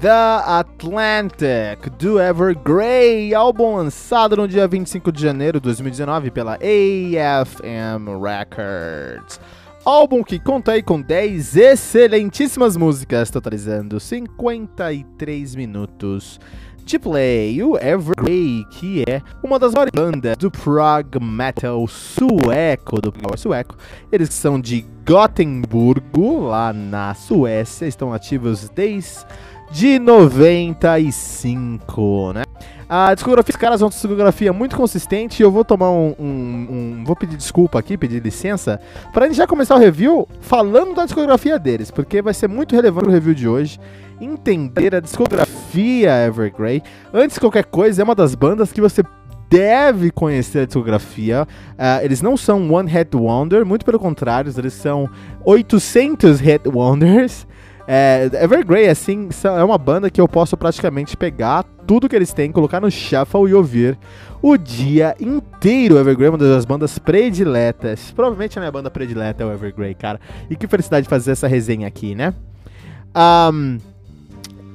The Atlantic, do Evergrey, álbum lançado no dia 25 de janeiro de 2019 pela AFM Records. Álbum que conta aí com 10 excelentíssimas músicas, totalizando 53 minutos de play. O Evergrey, que é uma das maiores bandas do prog metal sueco, do power sueco. Eles são de Gotemburgo, lá na Suécia, estão ativos desde de 95, né? A discografia, os caras vão ter discografia muito consistente eu vou tomar um, um, um, Vou pedir desculpa aqui, pedir licença, pra gente já começar o review falando da discografia deles, porque vai ser muito relevante o review de hoje. Entender a discografia Evergrey. Antes de qualquer coisa, é uma das bandas que você deve conhecer a discografia. Uh, eles não são One Hit Wonder, muito pelo contrário, eles são 800 Hit Wonders. É, Evergrey, assim, é uma banda que eu posso praticamente pegar tudo que eles têm, colocar no shuffle e ouvir o dia inteiro. Evergrey é uma das bandas prediletas. Provavelmente a minha banda predileta é o Evergrey, cara. E que felicidade fazer essa resenha aqui, né? Um,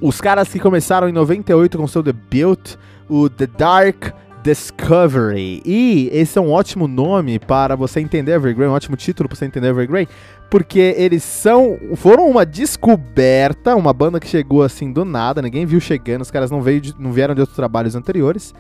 os caras que começaram em 98 com seu debut, o The Dark Discovery. E esse é um ótimo nome para você entender Evergrey, um ótimo título para você entender Evergrey, porque eles são foram uma descoberta, uma banda que chegou assim do nada, ninguém viu chegando, os caras não, veio de, não vieram de outros trabalhos anteriores,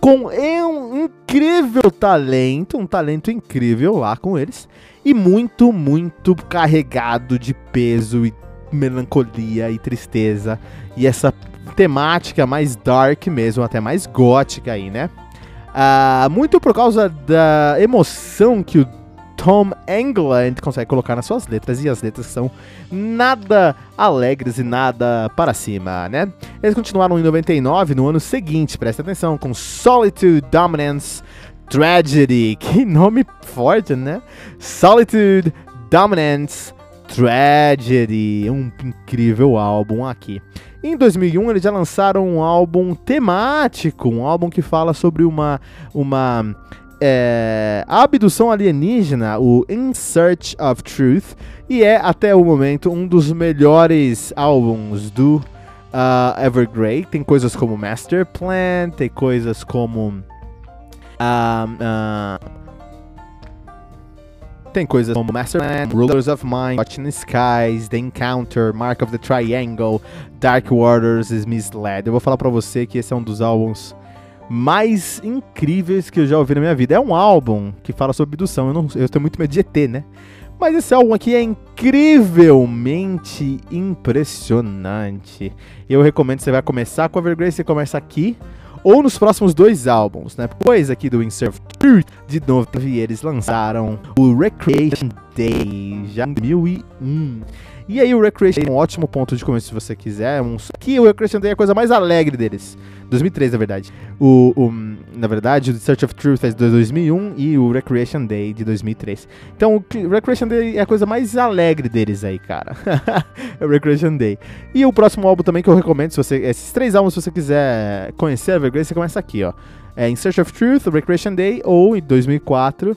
com um incrível talento, um talento incrível lá com eles, e muito, muito carregado de peso e melancolia e tristeza, e essa temática mais dark mesmo, até mais gótica aí, né? Uh, muito por causa da emoção que o Tom England consegue colocar nas suas letras, e as letras são nada alegres e nada para cima, né? Eles continuaram em 99, no ano seguinte, presta atenção, com Solitude, Dominance, Tragedy, que nome forte, né? Solitude, Dominance, Tragedy, um incrível álbum aqui. Em 2001 eles já lançaram um álbum temático, um álbum que fala sobre uma uma é, abdução alienígena, o In Search of Truth, e é até o momento um dos melhores álbuns do uh, Evergrey. Tem coisas como Master Plan, tem coisas como uh, uh, tem coisas como Masterman, Rulers of Mind, Watching Skies, The Encounter, Mark of the Triangle, Dark Waters is Misled. Eu vou falar pra você que esse é um dos álbuns mais incríveis que eu já ouvi na minha vida. É um álbum que fala sobre abdução. Eu, não, eu tenho muito medo de ET, né? Mas esse álbum aqui é incrivelmente impressionante. Eu recomendo que você vai começar com a Evergrey, você começa aqui ou nos próximos dois álbuns, né? Depois aqui do Insurf de novo, eles lançaram o Recreation Day, já em 2001. E aí o Recreation é um ótimo ponto de começo se você quiser. Um, que o Recreation Day é a coisa mais alegre deles. 2003, na verdade. O, o, na verdade, o Search of Truth é de 2001 e o Recreation Day de 2003. Então, o Recreation Day é a coisa mais alegre deles aí, cara. é o Recreation Day. E o próximo álbum também que eu recomendo, se você, esses três álbuns, se você quiser conhecer a Evergrey, você começa aqui, ó. É In Search of Truth, Recreation Day, ou em 2004,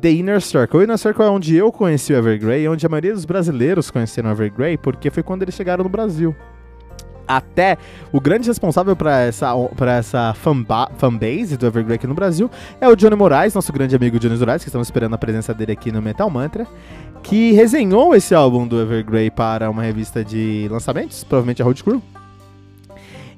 The Inner Circle. O Inner Circle é onde eu conheci o Evergrey, onde a maioria dos brasileiros conheceram o Evergrey, porque foi quando eles chegaram no Brasil até o grande responsável para essa, pra essa fanbase do Evergrey aqui no Brasil é o Johnny Moraes, nosso grande amigo Johnny Moraes, que estamos esperando a presença dele aqui no Metal Mantra, que resenhou esse álbum do Evergrey para uma revista de lançamentos, provavelmente a Road Crew.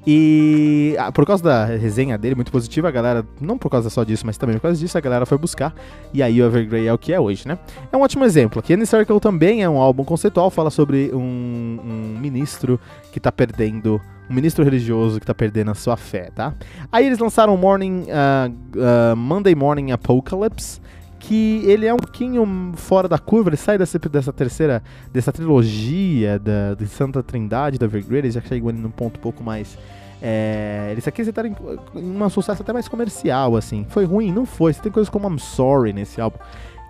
E ah, por causa da resenha dele, muito positiva, a galera, não por causa só disso, mas também por causa disso, a galera foi buscar. E aí o Evergrey é o que é hoje, né? É um ótimo exemplo. Aqui Any Circle também é um álbum conceitual, fala sobre um, um ministro que tá perdendo um ministro religioso que tá perdendo a sua fé, tá? Aí eles lançaram Morning, uh, uh, Monday Morning Apocalypse, que ele é um pouquinho fora da curva, ele sai dessa, dessa terceira, dessa trilogia da, de Santa Trindade da Evergrey, ele já chegou ali num ponto um pouco mais é, eles aqui acertaram em, em um sucesso até mais comercial, assim. Foi ruim? Não foi. Você tem coisas como I'm Sorry nesse álbum,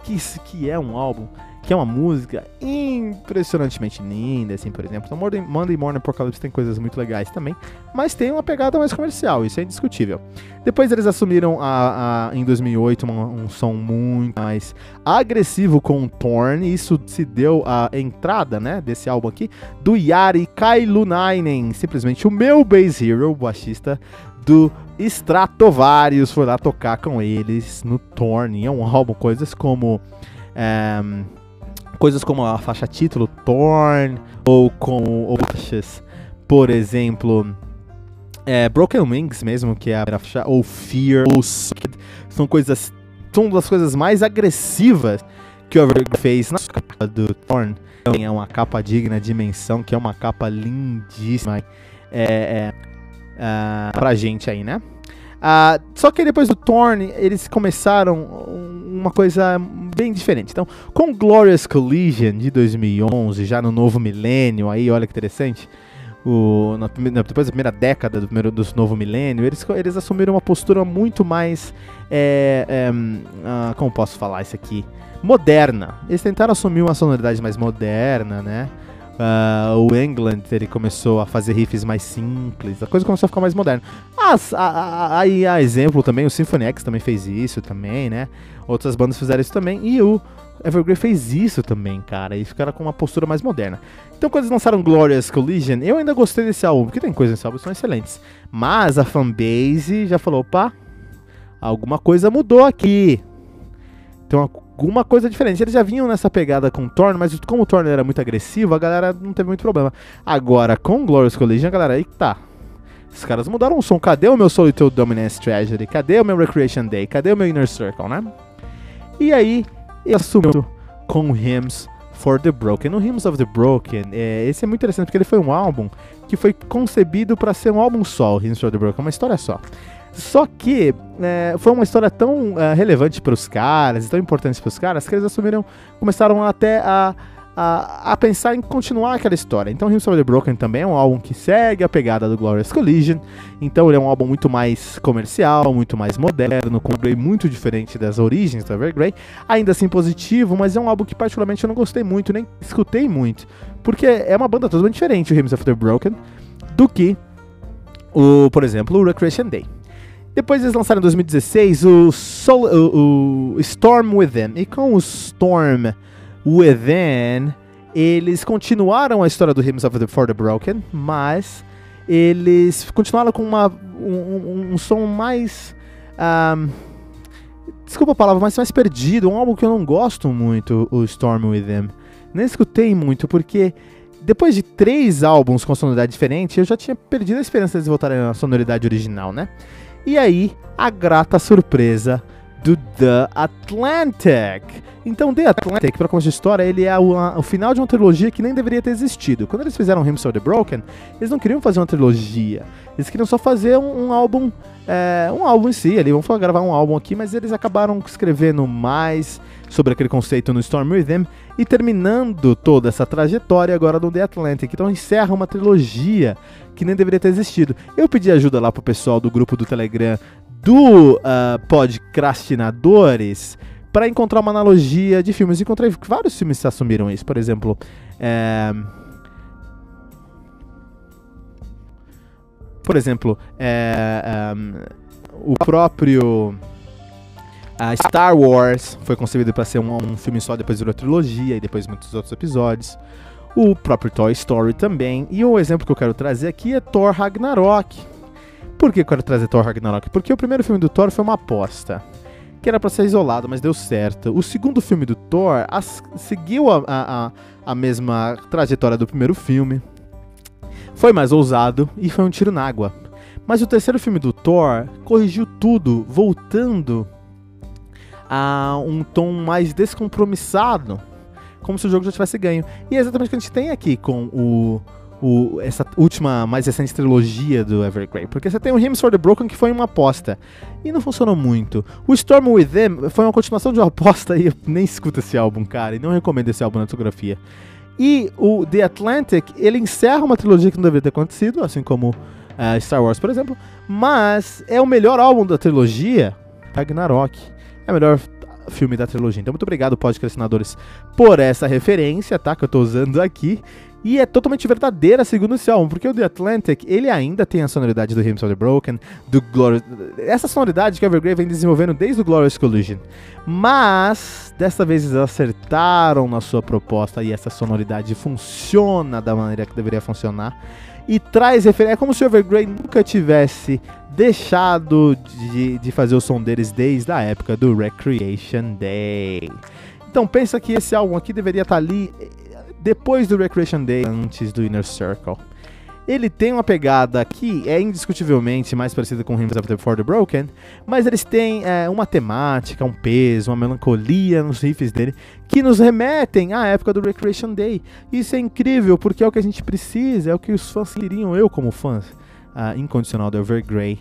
que, que é um álbum que é uma música impressionantemente linda, assim, por exemplo. Então, Monday Morning Apocalypse tem coisas muito legais também, mas tem uma pegada mais comercial, isso é indiscutível. Depois eles assumiram a, a em 2008 um, um, som muito mais agressivo com Torn, e isso se deu a entrada, né, desse álbum aqui, do Yari Kailunainen, simplesmente o meu bass hero, o baixista do Stratovarius, foi lá tocar com eles no Torn, é um álbum, coisas como... Um, eh, coisas como a faixa título Torn ou com faixas, por exemplo, é, Broken Wings mesmo, que é a faixa, ou Fear, ou são coisas, são das coisas mais agressivas que o Overgrowth fez na capa do Torn. É uma capa digna de menção, que é uma capa lindíssima é, é, uh, pra gente aí, né? Uh, só que depois do Torn, eles começaram uma coisa bem diferente. Então, com Glorious Collision de 2011, já no novo milênio, aí olha que interessante, o, na, depois da primeira década do, primeiro, do novo milênio, eles, eles assumiram uma postura muito mais. É, é, uh, como posso falar isso aqui? Moderna. Eles tentaram assumir uma sonoridade mais moderna, né? Uh, o England ele começou a fazer riffs mais simples, a coisa começou a ficar mais moderna. Aí, a, a, exemplo também, o Symphony X também fez isso também, né? Outras bandas fizeram isso também, e o Evergrey fez isso também, cara, e ficaram com uma postura mais moderna. Então, quando eles lançaram Glorious Collision, eu ainda gostei desse álbum, porque tem coisas nesse álbum que são excelentes. Mas a fanbase já falou: opa, alguma coisa mudou aqui. Então, alguma coisa diferente. Eles já vinham nessa pegada com o Thorn, mas como o Thorn era muito agressivo, a galera não teve muito problema. Agora, com Glorious Collision, a galera, aí tá. Os caras mudaram o som. Cadê o meu Solitude Dominance Tragedy? Cadê o meu Recreation Day? Cadê o meu Inner Circle, né? E aí, ele assumiu com Hymns for the Broken. O Hymns of the Broken, é, esse é muito interessante porque ele foi um álbum que foi concebido para ser um álbum só, o Hymns for the Broken, uma história só. Só que é, foi uma história tão é, relevante para os caras, tão importante para os caras, que eles assumiram, começaram até a, a, a, pensar em continuar aquela história. Então, Hymns of the Broken também é um álbum que segue a pegada do Glorious Collision. Então, ele é um álbum muito mais comercial, muito mais moderno, com um Grey muito diferente das origens do Evergrey. Ainda assim positivo, mas é um álbum que particularmente eu não gostei muito, nem escutei muito. Porque é uma banda totalmente diferente, o Hymns of the Broken, do que, o, por exemplo, o Recreation Day. Depois eles lançaram em 2016 o, Sol, o, o Storm Within. E com o Storm Within, eles continuaram a história do Hymns of the For the Broken, mas eles continuaram com uma, um, um, um som mais. Um, desculpa a palavra, mas mais perdido. Um álbum que eu não gosto muito, o Storm Within. Nem escutei muito, porque depois de três álbuns com sonoridade diferente, eu já tinha perdido a esperança de voltarem à sonoridade original, né? E aí, a grata surpresa do The Atlantic. Então, The Atlantic, para começar a história, ele é o, a, o, final de uma trilogia que nem deveria ter existido. Quando eles fizeram Hymns of the Broken, eles não queriam fazer uma trilogia. Eles queriam só fazer um, um álbum, é, um álbum em si. Vamos gravar um álbum aqui, mas eles acabaram escrevendo mais sobre aquele conceito no Storm Rhythm e terminando toda essa trajetória agora no The Atlantic. Então encerra uma trilogia que nem deveria ter existido. Eu pedi ajuda lá pro pessoal do grupo do Telegram do uh, Podcrastinadores para encontrar uma analogia de filmes. Encontrei vários filmes que assumiram isso. Por exemplo, é... por exemplo, é, um, o próprio a Star Wars foi concebido para ser um, um, filme só, depois virou trilogia e depois muitos outros episódios. O próprio Toy Story também. E o exemplo que eu quero trazer aqui é Thor Ragnarok. Por que eu quero trazer Thor Ragnarok? Porque o primeiro filme do Thor foi uma aposta que era para ser isolado, mas deu certo. O segundo filme do Thor as, seguiu a, a, a mesma trajetória do primeiro filme. Foi mais ousado e foi um tiro na água. Mas o terceiro filme do Thor corrigiu tudo, voltando a um tom mais descompromissado, como se o jogo já tivesse ganho. E é exatamente o que a gente tem aqui com o o, essa última, mais recente trilogia do Evergrey. Porque você tem o Hymns for the Broken, que foi uma aposta. E não funcionou muito. O Storm Within foi uma continuação de uma aposta e eu nem escuto esse álbum, cara. E não recomendo esse álbum na fotografia. E o The Atlantic, ele encerra uma trilogia que não deveria ter acontecido, assim como uh, Star Wars, por exemplo. Mas é o melhor álbum da trilogia, Ragnarok. É o melhor filme da trilogia. Então, muito obrigado, podcastinadores, por essa referência, tá? Que eu tô usando aqui. E é totalmente verdadeira, segundo esse álbum, porque o The Atlantic, ele ainda tem a sonoridade do Hymns of the Broken, do Glorious... Essa sonoridade que o Evergrey vem desenvolvendo desde o Glorious Collision. Mas, dessa vez eles acertaram na sua proposta e essa sonoridade funciona da maneira que deveria funcionar. E traz referência. É como se o Evergrey nunca tivesse deixado de, de fazer o som deles desde a época do Recreation Day. Então pensa que esse álbum aqui deveria estar ali depois do Recreation Day, antes do Inner Circle. Ele tem uma pegada que é indiscutivelmente mais parecida com Hymns the For the Broken, mas eles têm é, uma temática, um peso, uma melancolia nos riffs dele que nos remetem à época do Recreation Day. Isso é incrível porque é o que a gente precisa, é o que os fãs queriam, eu como fã uh, incondicional do Evergrey.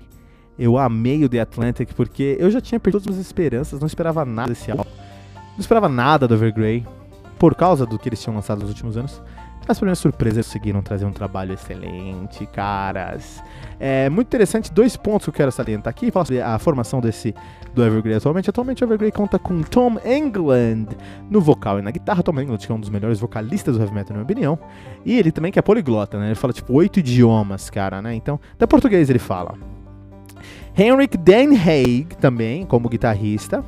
Eu amei o The Atlantic porque eu já tinha perdido todas as esperanças, não esperava nada desse álbum. Não esperava nada do Evergrey por causa do que eles tinham lançado nos últimos anos. Mas para minha surpresa, eles conseguiram trazer um trabalho excelente, caras. É muito interessante, dois pontos que eu quero salientar aqui. Falar sobre a formação desse do Evergrey atualmente. Atualmente o Evergrey conta com Tom England no vocal e na guitarra. Tom England, que é um dos melhores vocalistas do heavy metal, na minha opinião. E ele também que é poliglota, né? Ele fala tipo oito idiomas, cara, né? Então, até português ele fala. Henrik Den Haig também, como guitarrista.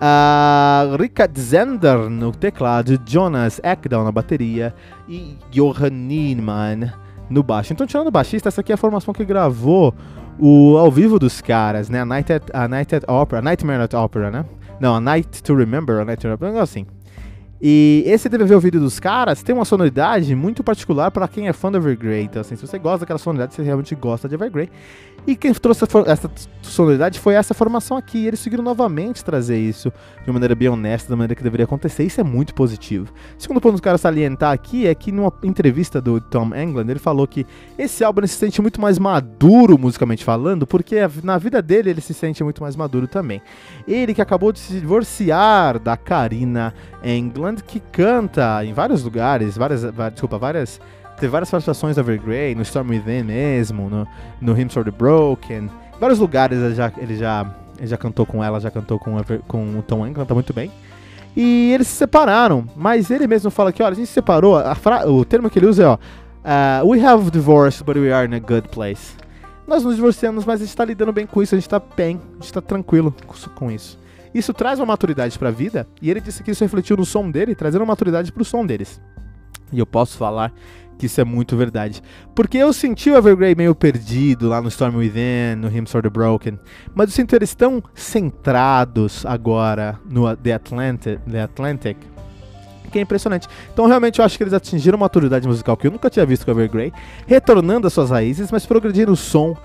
Uh, Zender no teclado, Jonas Ekdahl na bateria e Johan Niemann no baixo. Então, tirando o baixista, essa aqui é a formação que gravou o ao vivo dos caras, né? A Night at, a Night at Opera, Nightmare at Opera, né? Não, a Night to Remember, a Night to Remember, assim. E esse DVD o vídeo dos caras tem uma sonoridade muito particular para quem é fã do Evergrey. Então, assim, se você gosta daquela sonoridade, você realmente gosta de Evergrey. E quem trouxe essa sonoridade foi essa formação aqui. E eles seguiram novamente trazer isso de uma maneira bem honesta, da maneira que deveria acontecer. Isso é muito positivo. Segundo ponto que eu quero salientar aqui é que numa entrevista do Tom England, ele falou que esse álbum se sente muito mais maduro musicalmente falando, porque na vida dele ele se sente muito mais maduro também. Ele que acabou de se divorciar da Karina England, que canta em vários lugares, várias, desculpa, várias teve várias participações da Evergrey, no Storm Within mesmo, no, no Hymns for the Broken. Em vários lugares ele já, ele já, ele já cantou com ela, já cantou com, com o Tom Hanks, canta muito bem. E eles se separaram, mas ele mesmo fala que, olha, a gente se separou, o termo que ele usa é, ó, uh, we have divorced, but we are in a good place. Nós nos divorciamos, mas a gente tá lidando bem com isso, a gente tá bem, a gente tá tranquilo com isso. Isso traz uma maturidade pra vida, e ele disse que isso refletiu no som dele, trazendo uma maturidade pro som deles. E eu posso falar que isso é muito verdade. Porque eu senti o Evergrey meio perdido lá no Storm Within, no Hymns for the Broken, mas eu sinto eles tão centrados agora no The Atlantic, the Atlantic que é impressionante. Então, realmente, eu acho que eles atingiram uma maturidade musical que eu nunca tinha visto com o Evergrey, retornando às suas raízes, mas progredindo o som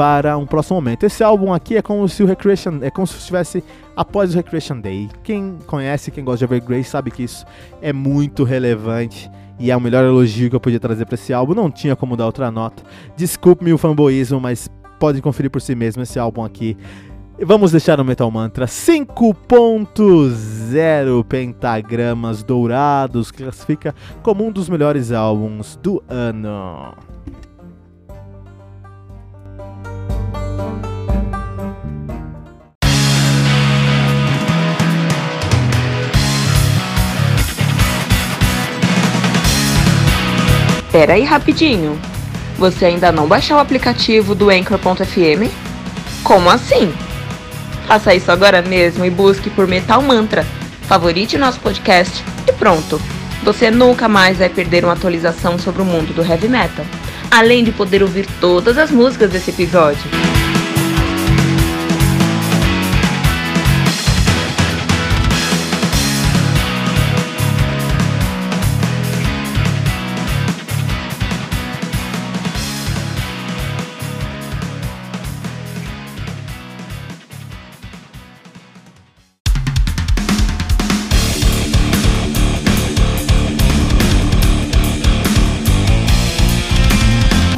para um próximo momento. Esse álbum aqui é como se o Recreation, é como se estivesse após o Recreation Day. Quem conhece, quem gosta de Evergrey sabe que isso é muito relevante e é o melhor elogio que eu podia trazer para esse álbum. Não tinha como dar outra nota. Desculpe-me o fanboísmo, mas pode conferir por si mesmo esse álbum aqui. Vamos deixar no Metal Mantra 5.0 pentagramas dourados, classifica como um dos melhores álbuns do ano. Pera aí rapidinho. Você ainda não baixou o aplicativo do Anchor.fm? Como assim? Faça isso agora mesmo e busque por Metal Mantra. Favorite nosso podcast e pronto. Você nunca mais vai perder uma atualização sobre o mundo do heavy metal. Além de poder ouvir todas as músicas desse episódio.